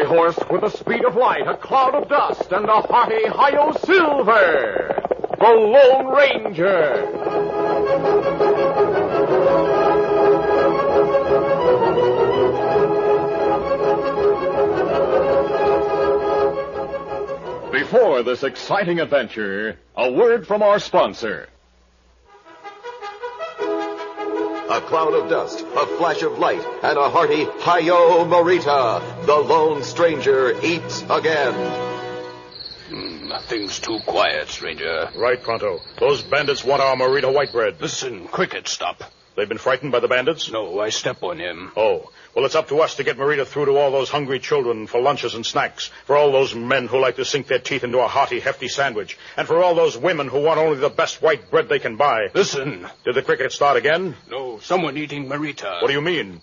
Fiery horse with the speed of light, a cloud of dust, and a hearty Hi-Yo Silver. The Lone Ranger. Before this exciting adventure, a word from our sponsor. A cloud of dust, a flash of light, and a hearty Hi-Yo Merita. The lone stranger eats again. Hmm, nothing's too quiet, stranger. Right, Pronto. Those bandits want our Merita white bread. Listen, Cricket, stop. They've been frightened by the bandits? No, I step on him. Oh, well, it's up to us to get Merita through to all those hungry children for lunches and snacks, for all those men who like to sink their teeth into a hearty, hefty sandwich, and for all those women who want only the best white bread they can buy. Listen. Did the cricket start again? No, someone eating Merita. What do you mean?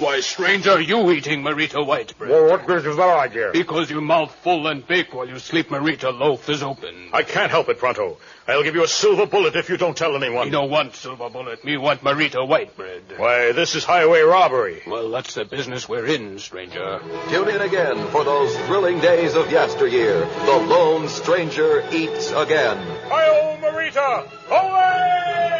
Why, stranger, you eating Merita white bread. Well, what business is that idea? Because your mouth full and big while you sleep Merita loaf is open. I can't help it, Pronto. I'll give you a silver bullet if you don't tell anyone. Me don't want silver bullet. Me want Merita white bread. Why, this is highway robbery. Well, that's the business we're in, stranger. Tune in again for those thrilling days of yesteryear. The lone stranger eats again. Hi-yo, Merita! Away!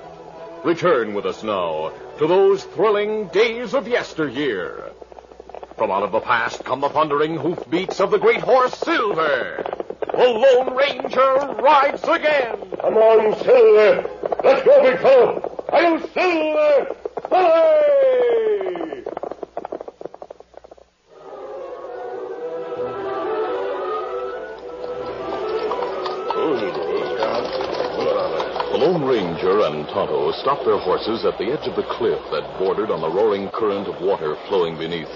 Return with us now to those thrilling days of yesteryear. From out of the past come the thundering hoofbeats of the great horse Silver. The Lone Ranger rides again. Come on, Silver. Let's go, big fellow. I'll Silver. Hooray! Tonto stopped their horses at the edge of the cliff that bordered on the roaring current of water flowing beneath.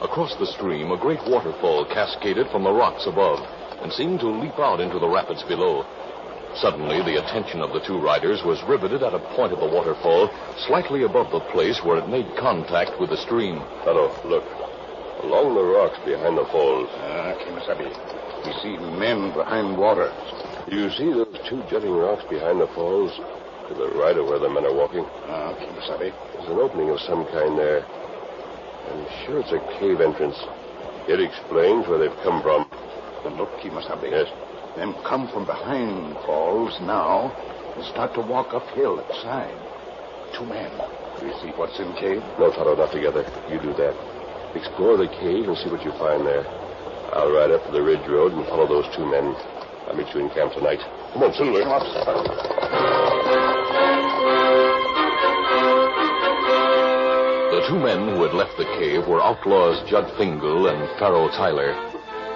Across the stream, a great waterfall cascaded from the rocks above and seemed to leap out into the rapids below. Suddenly, the attention of the two riders was riveted at a point of the waterfall slightly above the place where it made contact with the stream. Tonto, look. Along the rocks behind the falls. Ah, Kimasabi. We see men behind water. You see those two jutting rocks behind the falls? To the right of where the men are walking? Ah, Kimasabi. There's an opening of some kind there. I'm sure it's a cave entrance. It explains where they've come from. But look, Kimasabi. Yes. Them come from behind falls now and start to walk uphill at the side. Two men. Do you see what's in cave? No, Tonto, not together. You do that. Explore the cave and see what you find there. I'll ride up to the ridge road and follow those two men. I'll meet you in camp tonight. Come on, Silver. The two men who had left the cave were outlaws Judd Fingal and Pharaoh Tyler.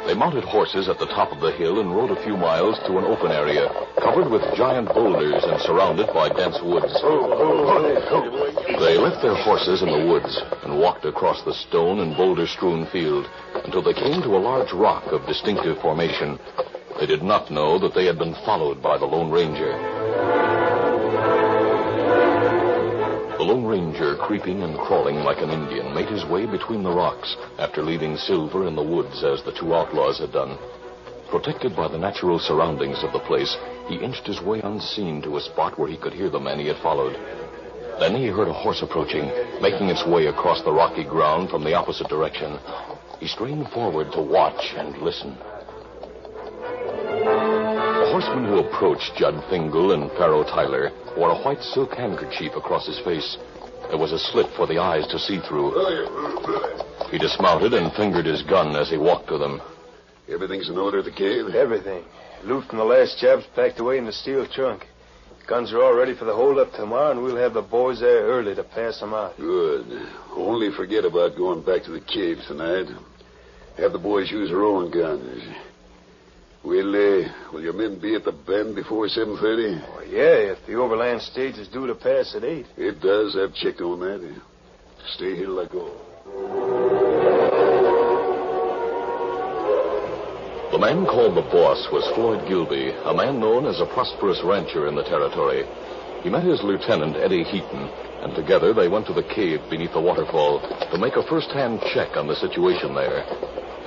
They mounted horses at the top of the hill and rode a few miles to an open area covered with giant boulders and surrounded by dense woods. They left their horses in the woods and walked across the stone and boulder strewn field until they came to a large rock of distinctive formation. They did not know that they had been followed by the Lone Ranger. Lone Ranger, creeping and crawling like an Indian, made his way between the rocks after leaving Silver in the woods as the two outlaws had done. Protected by the natural surroundings of the place, he inched his way unseen to a spot where he could hear the men he had followed. Then he heard a horse approaching, making its way across the rocky ground from the opposite direction. He strained forward to watch and listen. The horseman who approached Judd Fingal and Pharaoh Tyler wore a white silk handkerchief across his face. There was a slit for the eyes to see through. He dismounted and fingered his gun as he walked to them. Everything's in order at the cave? Everything. Loot from the last job's packed away in the steel trunk. Guns are all ready for the hold-up tomorrow, and we'll have the boys there early to pass them out. Good. Only forget about going back to the cave tonight. Have the boys use their own guns. Will, uh, will your men be at the bend before 7.30? Oh, yeah, if the overland stage is due to pass at 8. It does. I've checked on that. Stay here till I go. The man called the boss was Floyd Gilby, a man known as a prosperous rancher in the territory. He met his lieutenant, Eddie Heaton, and together they went to the cave beneath the waterfall to make a first-hand check on the situation there.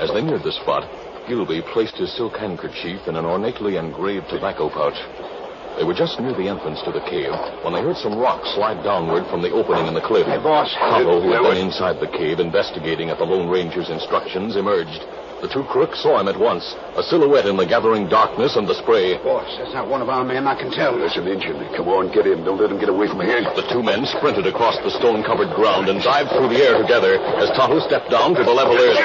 As they neared the spot, Gilby placed his silk handkerchief in an ornately engraved tobacco pouch. They were just near the entrance to the cave when they heard some rocks slide downward from the opening in the cliff. Hey, boss. Tonto, who had been inside the cave investigating at the Lone Ranger's instructions, emerged. The two crooks saw him at once, a silhouette in the gathering darkness and the spray. Boss, that's not one of our men, I can tell. That's an engine. Come on, get him. Don't let him get away from here. The two men sprinted across the stone-covered ground and dived through the air together as Tonto stepped down to the level earth.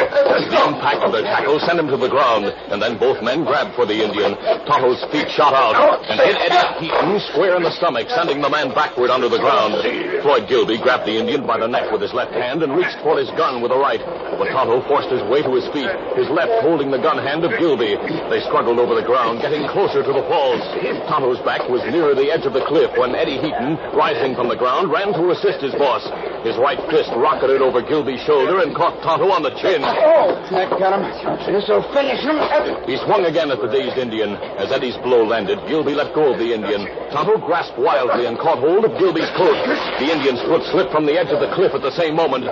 The impact of their tackle sent him to the ground, and then both men grabbed for the Indian. Tonto's feet shot out and hit Eddie Heaton square in the stomach, sending the man backward under the ground. Floyd Gilby grabbed the Indian by the neck with his left hand and reached for his gun with the right. But Tonto forced his way to his feet, his left holding the gun hand of Gilby. They struggled over the ground, getting closer to the falls. Tonto's back was nearer the edge of the cliff when Eddie Heaton, rising from the ground, ran to assist his boss. His right fist rocketed over Gilby's shoulder and caught Tonto on the chin. Oh, that got him. This'll finish him. He swung again at the dazed Indian. As Eddie's blow landed, Gilby let go of the Indian. Tonto grasped wildly and caught hold of Gilby's coat. The Indian's foot slipped from the edge of the cliff at the same moment.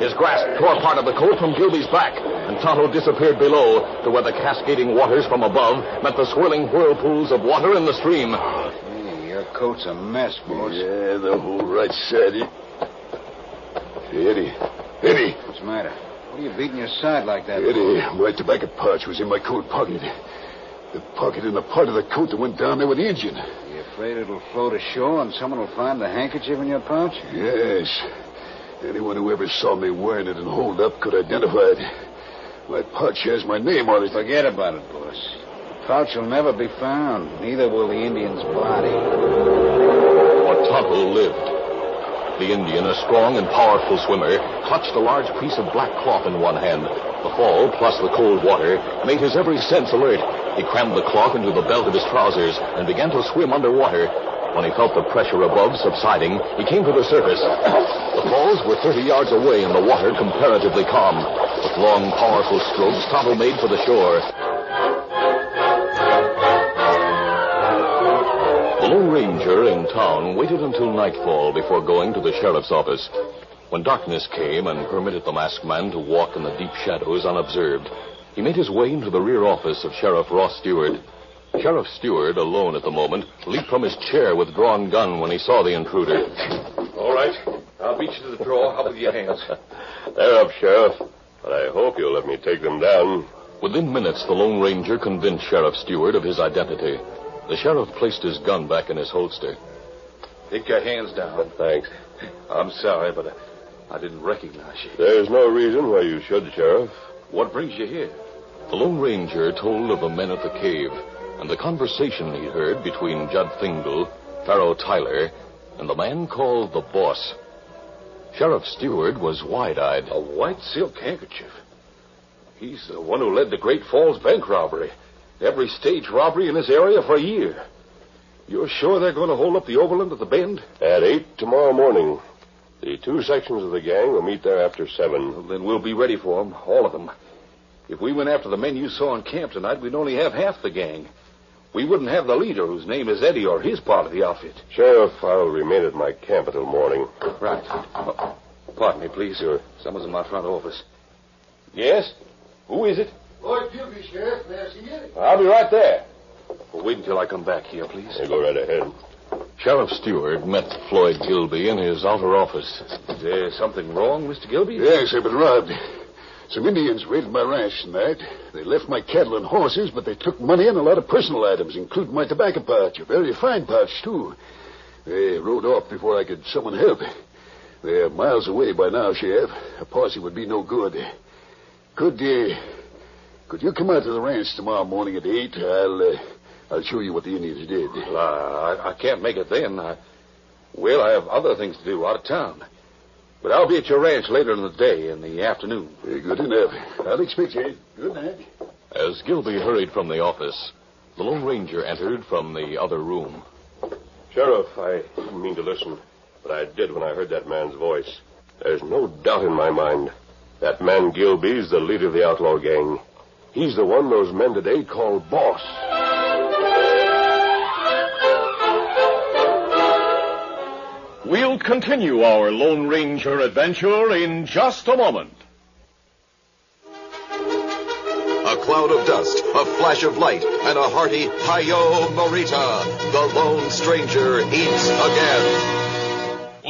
His grasp tore part of the coat from Gilby's back, and Tonto disappeared below to where the cascading waters from above met the swirling whirlpools of water in the stream. Hey, your coat's a mess, boss. Yeah, the whole right side. Hey, Eddie. Eddie. What's the matter? What are you beating your side like that? Eddie, my tobacco pouch was in my coat pocket. The pocket in the part of the coat that went down there with the engine. You afraid it'll float ashore and someone will find the handkerchief in your pouch? Yes. Anyone who ever saw me wearing it and hold up could identify it. My pouch has my name on it. Forget about it, boss. The pouch will never be found. Neither will the Indian's body. Tonto lived. The Indian, a strong and powerful swimmer, clutched a large piece of black cloth in one hand. The fall, plus the cold water, made his every sense alert. He crammed the cloth into the belt of his trousers and began to swim underwater. When he felt the pressure above subsiding, he came to the surface. The falls were 30 yards away and the water comparatively calm. With long, powerful strokes, Tonto made for the shore. The Lone Ranger in town waited until nightfall before going to the sheriff's office. When darkness came and permitted the masked man to walk in the deep shadows unobserved, he made his way into the rear office of Sheriff Ross Stewart. Sheriff Stewart, alone at the moment, leaped from his chair with drawn gun when he saw the intruder. All right. I'll beat you to the draw. Up with your hands. They're up, Sheriff. But I hope you'll let me take them down. Within minutes, the Lone Ranger convinced Sheriff Stewart of his identity. The sheriff placed his gun back in his holster. Take your hands down. Thanks. I'm sorry, but uh, I didn't recognize you. There's no reason why you should, Sheriff. What brings you here? The Lone Ranger told of the men at the cave and the conversation he'd heard between Judd Fingal, Pharaoh Tyler, and the man called the Boss. Sheriff Stewart was wide-eyed. A white silk handkerchief. He's the one who led the Great Falls bank robbery. Every stage robbery in this area for a year. You're sure they're going to hold up the Overland at the Bend? At 8 tomorrow morning. The two sections of the gang will meet there after 7. Well, then we'll be ready for them, all of them. If we went after the men you saw in camp tonight, we'd only have half the gang. We wouldn't have the leader, whose name is Eddie, or his part of the outfit. Sheriff, I'll remain at my camp until morning. Right. Oh, pardon me, please. Sure. Someone's in my front office. Yes? Who is it? Floyd Gilby, Sheriff. May I see you? I'll be right there. Well, wait until I come back here, please. You go right ahead. Sheriff Stewart met Floyd Gilby in his outer office. Is there something wrong, Mr. Gilby? Yes, I've been robbed. Some Indians raided my ranch tonight. They left my cattle and horses, but they took money and a lot of personal items, including my tobacco pouch, a very fine pouch, too. They rode off before I could summon help. They're miles away by now, Sheriff. A posse would be no good. Could, uh, could you come out to the ranch tomorrow morning at 8? I'll, uh, I'll show you what the Indians did. Well, I, I can't make it then. I, well, I have other things to do out of town. But I'll be at your ranch later in the day, in the afternoon. Very good enough. I'll expect you. Good night. As Gilby hurried from the office, the Lone Ranger entered from the other room. Sheriff, I didn't mean to listen, but I did when I heard that man's voice. There's no doubt in my mind. That man Gilby's the leader of the outlaw gang. He's the one those men today call boss. We'll continue our Lone Ranger adventure in just a moment. A cloud of dust, a flash of light, and a hearty Hi-Yo Merita. The Lone Stranger eats again.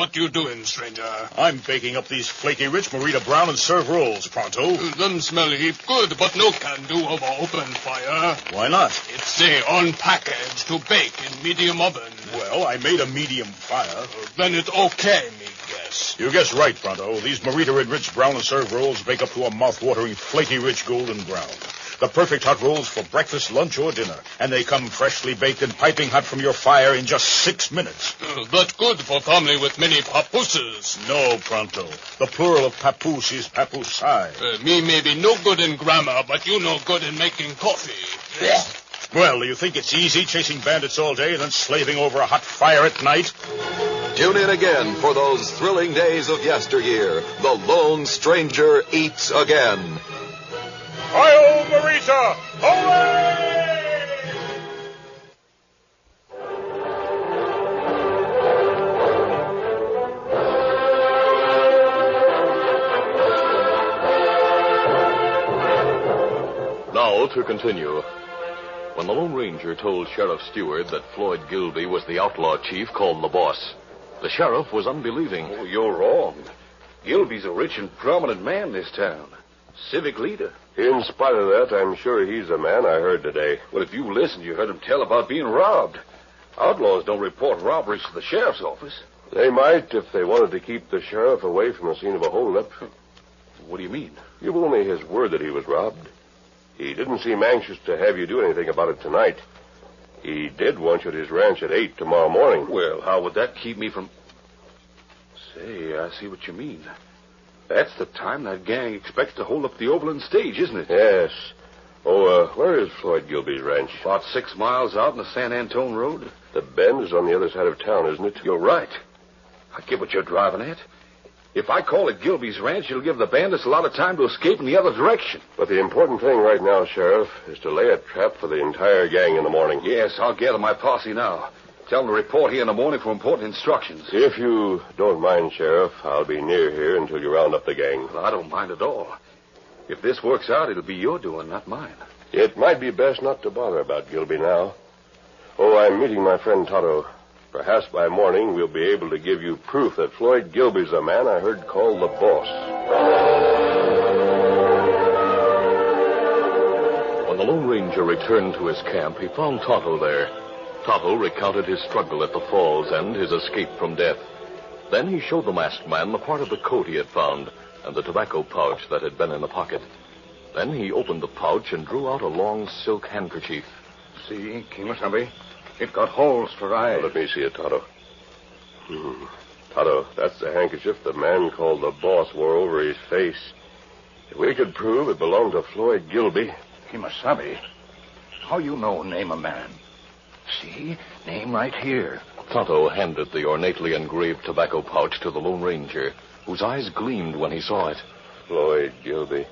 What you doing, stranger? I'm baking up these flaky rich Merita Brown and serve rolls, pronto. Them smell heap good, but no can do over open fire. Why not? It's say on package to bake in medium oven. Well, I made a medium fire. Oh, then it's okay, me guess. You guess right, Pronto. These Merita Red Rich Brown and serve rolls bake up to a mouth-watering, flaky rich golden brown. The perfect hot rolls for breakfast, lunch, or dinner. And they come freshly baked and piping hot from your fire in just six minutes. Uh, that good for family with many papooses. No, Pronto. The plural of papoose is papoosai. Uh, me may be no good in grammar, but you no good in making coffee. Well, do you think it's easy chasing bandits all day and then slaving over a hot fire at night? Tune in again for those thrilling days of yesteryear. The Lone Stranger eats again. Hi-yo, Merita! Hooray! Now to continue. When the Lone Ranger told Sheriff Stewart that Floyd Gilby was the outlaw chief called the boss, the sheriff was unbelieving. Oh, you're wrong. Gilby's a rich and prominent man in this town. Civic leader. In spite of that, I'm sure he's the man I heard today. Well, if you listened, you heard him tell about being robbed. Outlaws don't report robberies to the sheriff's office. They might if they wanted to keep the sheriff away from the scene of a holdup. What do you mean? You've only his word that he was robbed. He didn't seem anxious to have you do anything about it tonight. He did want you at his ranch at 8 tomorrow morning. Well, how would that keep me from. Say, I see what you mean. That's the time that gang expects to hold up the Overland stage, isn't it? Yes. Oh, uh, where is Floyd Gilby's ranch? About six miles out on the San Antone Road. The bend is on the other side of town, isn't it? You're right. I get what you're driving at. If I call it Gilby's ranch, it'll give the bandits a lot of time to escape in the other direction. But the important thing right now, Sheriff, is to lay a trap for the entire gang in the morning. Yes, I'll gather my posse now. Tell them to report here in the morning for important instructions. If you don't mind, Sheriff, I'll be near here until you round up the gang. Well, I don't mind at all. If this works out, it'll be your doing, not mine. It might be best not to bother about Gilby now. Oh, I'm meeting my friend Tonto. Perhaps by morning we'll be able to give you proof that Floyd Gilby's a man I heard called the boss. When the Lone Ranger returned to his camp, he found Tonto there. Tonto recounted his struggle at the falls and his escape from death. Then he showed the masked man the part of the coat he had found and the tobacco pouch that had been in the pocket. Then he opened the pouch and drew out a long silk handkerchief. See, Kimasabi? It got holes for eyes. Let me see it, Tonto. Hmm. Tonto, that's the handkerchief the man called the boss wore over his face. If we could prove it belonged to Floyd Gilby. Kimasabi, how you know name a man? See, name right here. Tonto handed the ornately engraved tobacco pouch to the Lone Ranger, whose eyes gleamed when he saw it. Floyd Gilby.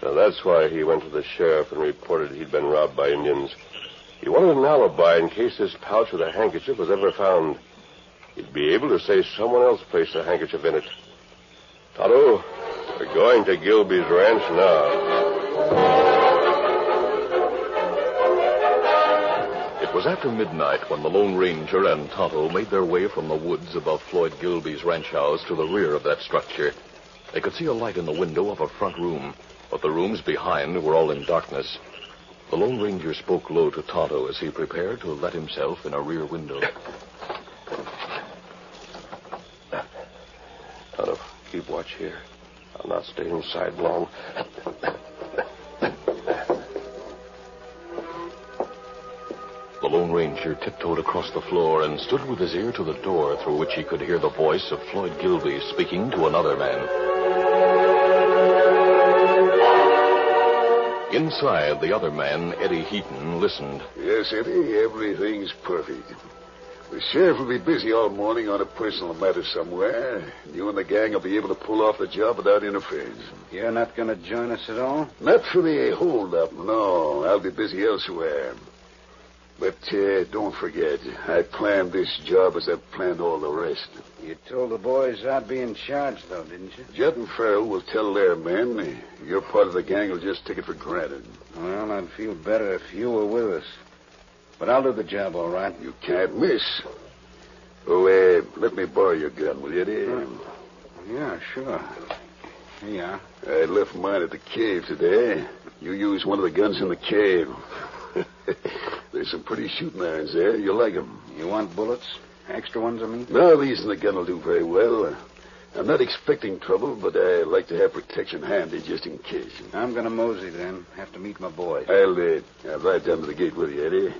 So that's why he went to the sheriff and reported he'd been robbed by Indians. He wanted an alibi in case this pouch with a handkerchief was ever found. He'd be able to say someone else placed a handkerchief in it. Tonto, we're going to Gilby's ranch now. It was after midnight when the Lone Ranger and Tonto made their way from the woods above Floyd Gilby's ranch house to the rear of that structure. They could see a light in the window of a front room, but the rooms behind were all in darkness. The Lone Ranger spoke low to Tonto as he prepared to let himself in a rear window. Tonto, keep watch here. I'll not stay inside long. Lone Ranger tiptoed across the floor and stood with his ear to the door through which he could hear the voice of Floyd Gilby speaking to another man. Inside, the other man, Eddie Heaton, listened. Yes, Eddie, everything's perfect. The sheriff will be busy all morning on a personal matter somewhere. You and the gang will be able to pull off the job without interference. You're not going to join us at all? Not for the holdup, no. I'll be busy elsewhere. But uh, don't forget, I planned this job as I planned all the rest. You told the boys I'd be in charge, though, didn't you? Judd and Farrell will tell their men. Your part of the gang will just take it for granted. Well, I'd feel better if you were with us. But I'll do the job, all right. You can't miss. Oh, uh, let me borrow your gun, will you, dear? Yeah, sure. Here you are. I left mine at the cave today. You use one of the guns in the cave. There's some pretty shooting irons there. You'll like 'em. You want bullets? Extra ones, I mean? No, these in the gun will do very well. I'm not expecting trouble, but I like to have protection handy just in case. I'm going to mosey then. Have to meet my boys. I'll, uh, I'll ride down to the gate with you, Eddie.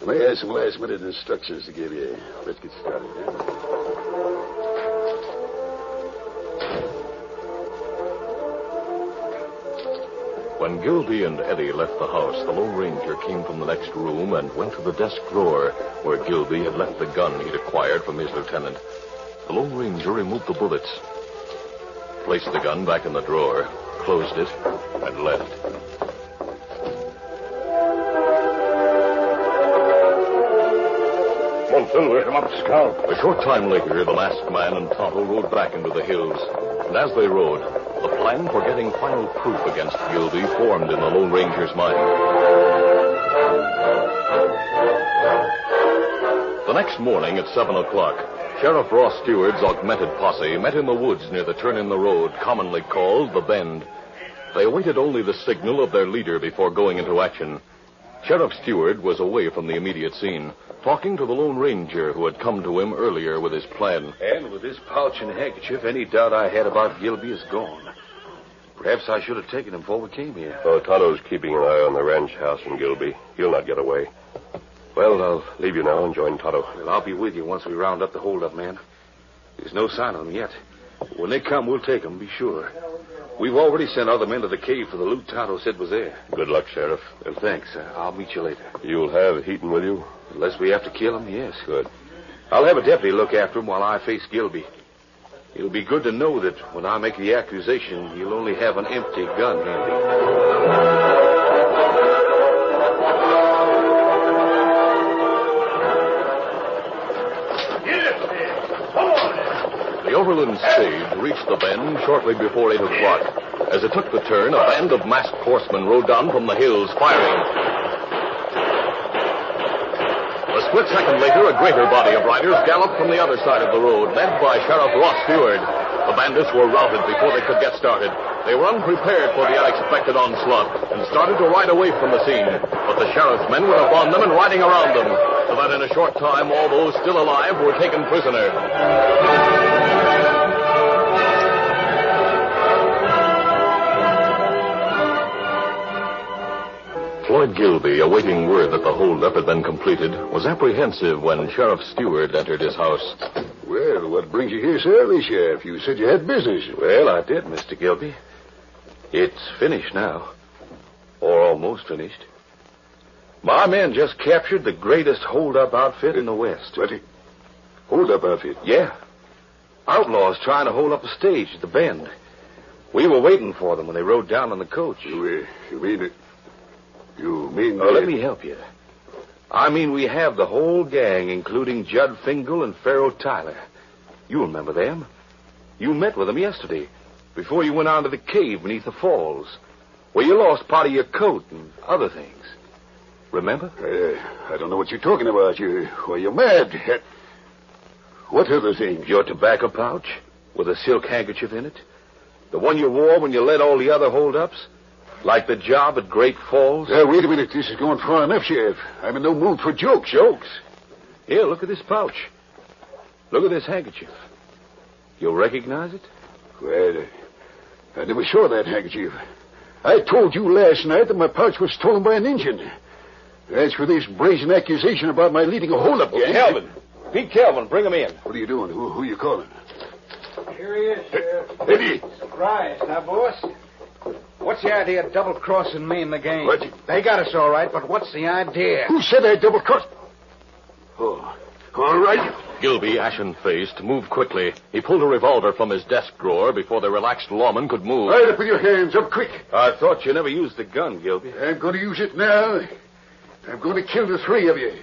I may have some last minute instructions to give you. Let's get started, huh? When Gilby and Eddie left the house, the Lone Ranger came from the next room and went to the desk drawer where Gilby had left the gun he'd acquired from his lieutenant. The Lone Ranger removed the bullets, placed the gun back in the drawer, closed it, and left. Come on, Silver. Come up, Scout. A short time later, the masked man and Tonto rode back into the hills. And as they rode, the plan for getting final proof against Gilby formed in the Lone Ranger's mind. The next morning at 7 o'clock, Sheriff Ross Stewart's augmented posse met in the woods near the turn in the road commonly called the Bend. They awaited only the signal of their leader before going into action. Sheriff Stewart was away from the immediate scene, talking to the Lone Ranger who had come to him earlier with his plan. And with this pouch and handkerchief, any doubt I had about Gilby is gone. Perhaps I should have taken him before we came here. Oh, Tonto's keeping an eye on the ranch house in Gilby. He'll not get away. Well, I'll leave you now and join Tonto. Well, I'll be with you once we round up the holdup men. There's no sign of them yet. When they come, we'll take them, be sure. We've already sent other men to the cave for the loot Tonto said was there. Good luck, Sheriff. Well, thanks. Uh, I'll meet you later. You'll have Heaton with you? Unless we have to kill him, yes. Good. I'll have a deputy look after him while I face Gilby. It'll be good to know that when I make the accusation, you'll only have an empty gun handy. The overland stage reached the bend shortly before 8 o'clock. As it took the turn, a band of masked horsemen rode down from the hills, firing. A split second later, a greater body of riders galloped from the other side of the road, led by Sheriff Ross Stewart. The bandits were routed before they could get started. They were unprepared for the unexpected onslaught and started to ride away from the scene. But the sheriff's men were upon them and riding around them, so that in a short time all those still alive were taken prisoner. Floyd Gilby, awaiting word that the holdup had been completed, was apprehensive when Sheriff Stewart entered his house. Well, what brings you here so early, Sheriff? You said you had business. Well, I did, Mr. Gilby. It's finished now. Or almost finished. My men just captured the greatest holdup outfit in the West. What? Hold-up outfit? Yeah. Outlaws trying to hold up a stage at the bend. We were waiting for them when they rode down on the coach. You, uh, you mean it? You mean... Oh, let me help you. I mean, we have the whole gang, including Judd Fingal and Pharaoh Tyler. You remember them. You met with them yesterday, before you went on to the cave beneath the falls, where you lost part of your coat and other things. Remember? Uh, I don't know what you're talking about. You, well, you're mad. What other things? Your tobacco pouch with a silk handkerchief in it. The one you wore when you led all the other holdups. Like the job at Great Falls. Uh, wait a minute. This is going far enough, Sheriff. I'm in no mood for jokes. Jokes? Here, look at this pouch. Look at this handkerchief. You'll recognize it? Well, I never saw that handkerchief. I told you last night that my pouch was stolen by an Indian. As for this brazen accusation about my leading a hold-up gang... Calvin. Pete Calvin, bring him in. What are you doing? Who, who are you calling? Here he is, Sheriff. Eddie! Surprise, now, boss. What's the idea of double-crossing me and the gang? What? They got us all right, but what's the idea? Who said I double-crossed? Oh, all right. Gilby, ashen-faced, moved quickly. He pulled a revolver from his desk drawer before the relaxed lawman could move. Right up with your hands, up quick. I thought you never used the gun, Gilby. I'm going to use it now. I'm going to kill the three of you.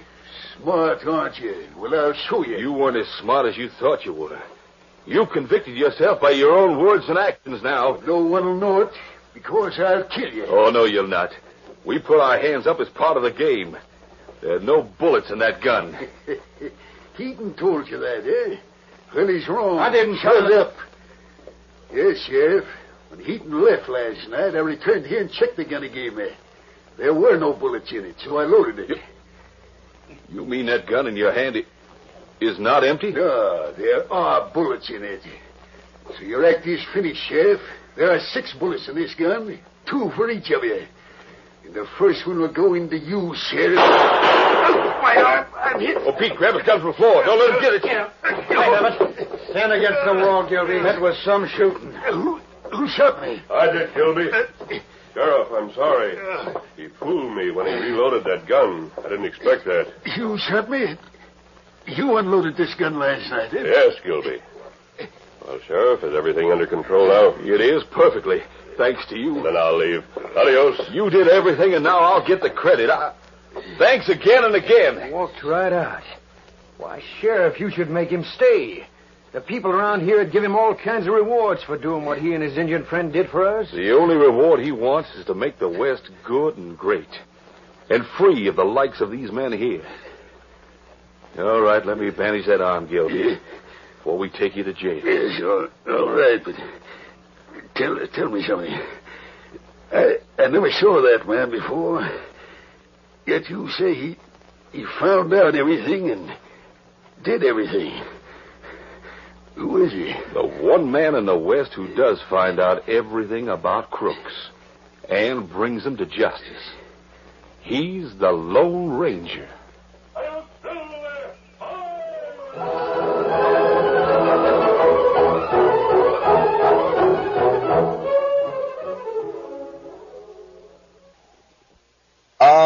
Smart, aren't you? Well, I'll show you. You weren't as smart as you thought you were. You've convicted yourself by your own words and actions now. No one will know it because I'll kill you. Oh, no, you'll not. We put our hands up as part of the game. There are no bullets in that gun. Heaton told you that, eh? Well, he's wrong. I didn't Shut tell up. Yes, Sheriff. When Heaton left last night, I returned here and checked the gun he gave me. There were no bullets in it, so I loaded it. You mean that gun in your hand is not empty? No, there are bullets in it. So your act is finished, Sheriff. There are six bullets in this gun, two for each of you. And the first one will go into you, Sheriff. Oh, my arm, I'm hit. Oh, Pete, grab his gun from the floor. Don't let him get it. I have it. Stand against the wall, Gilby. That was some shooting. Who, who shot me? I did, Gilby. Sheriff, I'm sorry. He fooled me when he reloaded that gun. I didn't expect that. You shot me? You unloaded this gun last night, eh? Yes, Gilby. Well, Sheriff, is everything under control now? It is perfectly. Thanks to you. Then I'll leave. Adios. You did everything, and now I'll get the credit. I... Thanks again and again. Walked right out. Why, Sheriff, you should make him stay. The people around here would give him all kinds of rewards for doing what he and his Indian friend did for us. The only reward he wants is to make the West good and great. And free of the likes of these men here. All right, let me bandage that arm, Gilby, before we take you to jail. Yes, all, all right, but tell, tell me something. I, I never saw that man before. Yet you say he, he found out everything and did everything. Who is he? The one man in the West who does find out everything about crooks and brings them to justice. He's the Lone Ranger.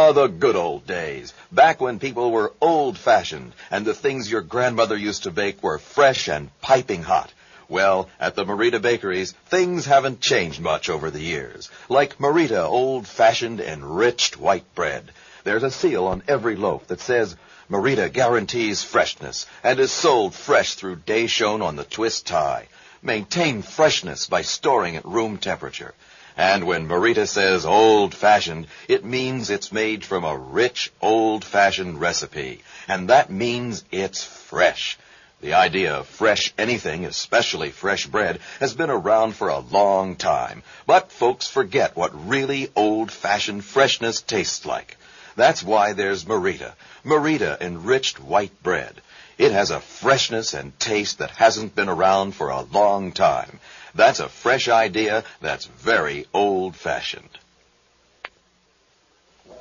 The good old days. Back when people were old fashioned and the things your grandmother used to bake were fresh and piping hot. Well, at the Merita Bakeries, things haven't changed much over the years. Like Merita old fashioned enriched white bread. There's a seal on every loaf that says Merita guarantees freshness and is sold fresh through day shown on the twist tie. Maintain freshness by storing at room temperature. And when Merita says old fashioned, it means it's made from a rich old fashioned recipe. And that means it's fresh. The idea of fresh anything, especially fresh bread, has been around for a long time. But folks forget what really old fashioned freshness tastes like. That's why there's Merita. Merita enriched white bread. It has a freshness and taste that hasn't been around for a long time. That's a fresh idea that's very old fashioned.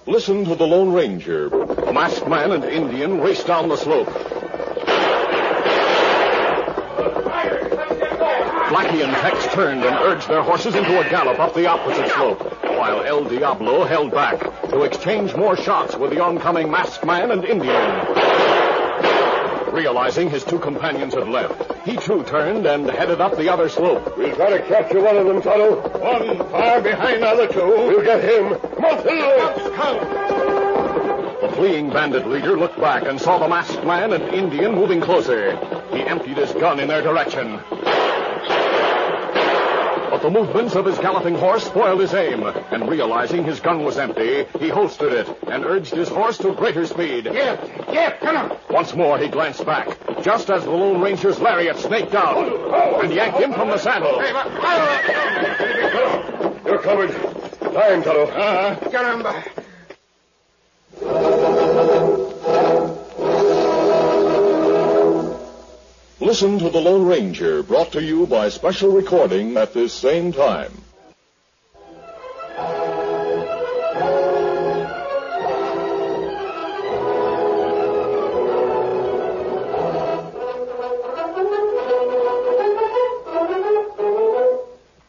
Listen to the Lone Ranger. Masked man and Indian race down the slope. Blackie and Tex turned and urged their horses into a gallop up the opposite slope, while El Diablo held back to exchange more shots with the oncoming masked man and Indian. Realizing his two companions had left, he too turned and headed up the other slope. We'll try to capture one of them, Tonto. One far behind the other two. We'll get him. Come on, The fleeing bandit leader looked back and saw the masked man and Indian moving closer. He emptied his gun in their direction. But the movements of his galloping horse spoiled his aim, and realizing his gun was empty, he holstered it and urged his horse to greater speed. Get, get, come on. Once more he glanced back, just as the Lone Ranger's lariat snaked out and yanked him from the saddle. You're covered. Tie him, Tonto. Uh, caramba. Listen to The Lone Ranger, brought to you by special recording at this same time.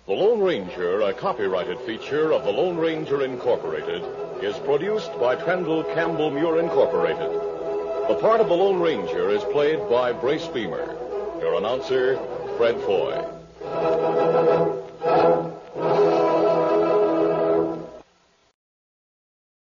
The Lone Ranger, a copyrighted feature of the Lone Ranger Incorporated, is produced by Trendle Campbell Muir Incorporated. The part of the Lone Ranger is played by Brace Beemer. Your announcer, Fred Foy.